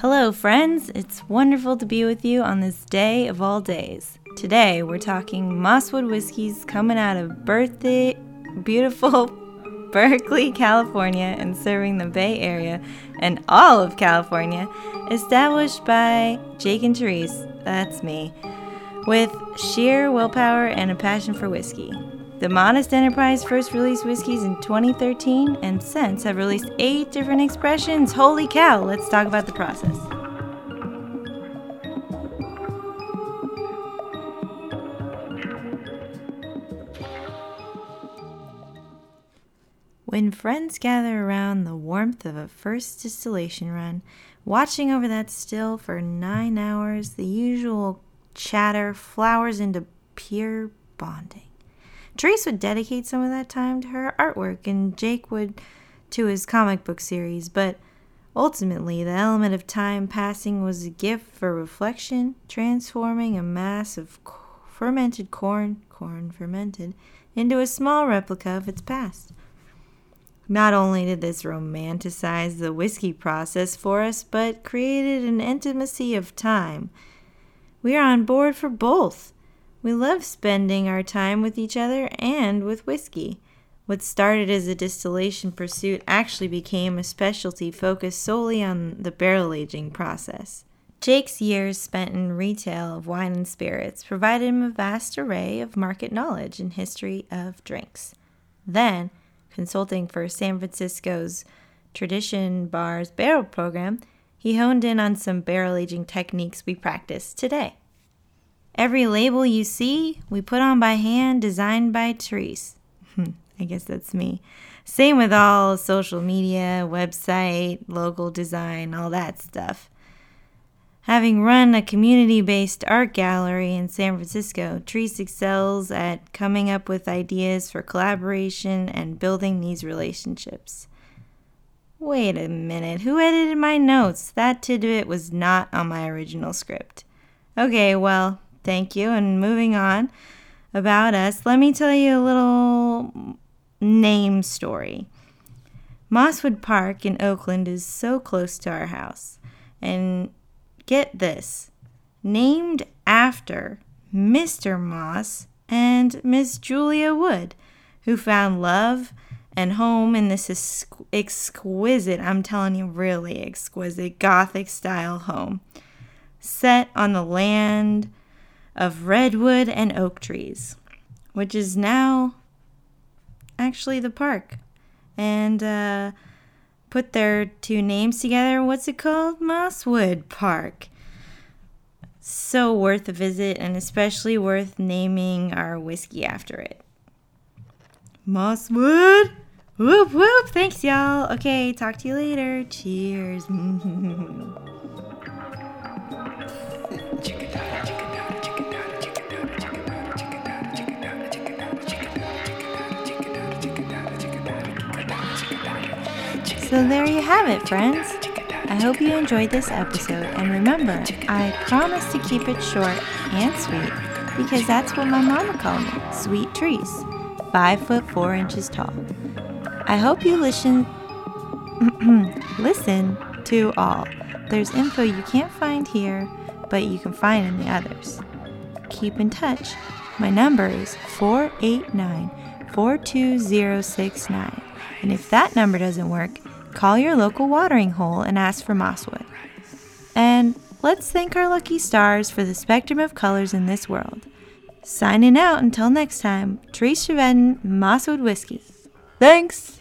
Hello, friends. It's wonderful to be with you on this day of all days. Today, we're talking Mosswood whiskeys coming out of birthday, beautiful Berkeley, California, and serving the Bay Area and all of California, established by Jake and Therese, that's me, with sheer willpower and a passion for whiskey. The Modest Enterprise first released whiskeys in 2013 and since have released eight different expressions. Holy cow, let's talk about the process. When friends gather around the warmth of a first distillation run, watching over that still for nine hours, the usual chatter flowers into pure bonding. Therese would dedicate some of that time to her artwork, and Jake would to his comic book series, but ultimately, the element of time passing was a gift for reflection, transforming a mass of fermented corn, corn fermented, into a small replica of its past. Not only did this romanticize the whiskey process for us, but created an intimacy of time. We are on board for both. We love spending our time with each other and with whiskey. What started as a distillation pursuit actually became a specialty focused solely on the barrel aging process. Jake's years spent in retail of wine and spirits provided him a vast array of market knowledge and history of drinks. Then, consulting for San Francisco's Tradition Bar's barrel program, he honed in on some barrel aging techniques we practice today. Every label you see, we put on by hand, designed by Therese. I guess that's me. Same with all social media, website, logo design, all that stuff. Having run a community based art gallery in San Francisco, Therese excels at coming up with ideas for collaboration and building these relationships. Wait a minute, who edited my notes? That tidbit was not on my original script. Okay, well, thank you. And moving on about us, let me tell you a little name story. Mosswood Park in Oakland is so close to our house. And get this named after Mr. Moss and Miss Julia Wood, who found love and home in this exquisite, I'm telling you, really exquisite Gothic style home set on the land of redwood and oak trees, which is now actually the park. And uh, put their two names together. What's it called? Mosswood Park. So worth a visit and especially worth naming our whiskey after it. Mosswood! Whoop whoop! Thanks, y'all. Okay, talk to you later. Cheers. So there you have it, friends. I hope you enjoyed this episode, and remember, I promise to keep it short and sweet because that's what my mama called me, Sweet trees, five foot four inches tall. I hope you listen, listen to all. There's info you can't find here, but you can find in the others. Keep in touch. My number is 489 42069. And if that number doesn't work, Call your local watering hole and ask for mosswood. And let's thank our lucky stars for the spectrum of colors in this world. Signing out until next time, Therese Chevedden, Mosswood Whiskey. Thanks!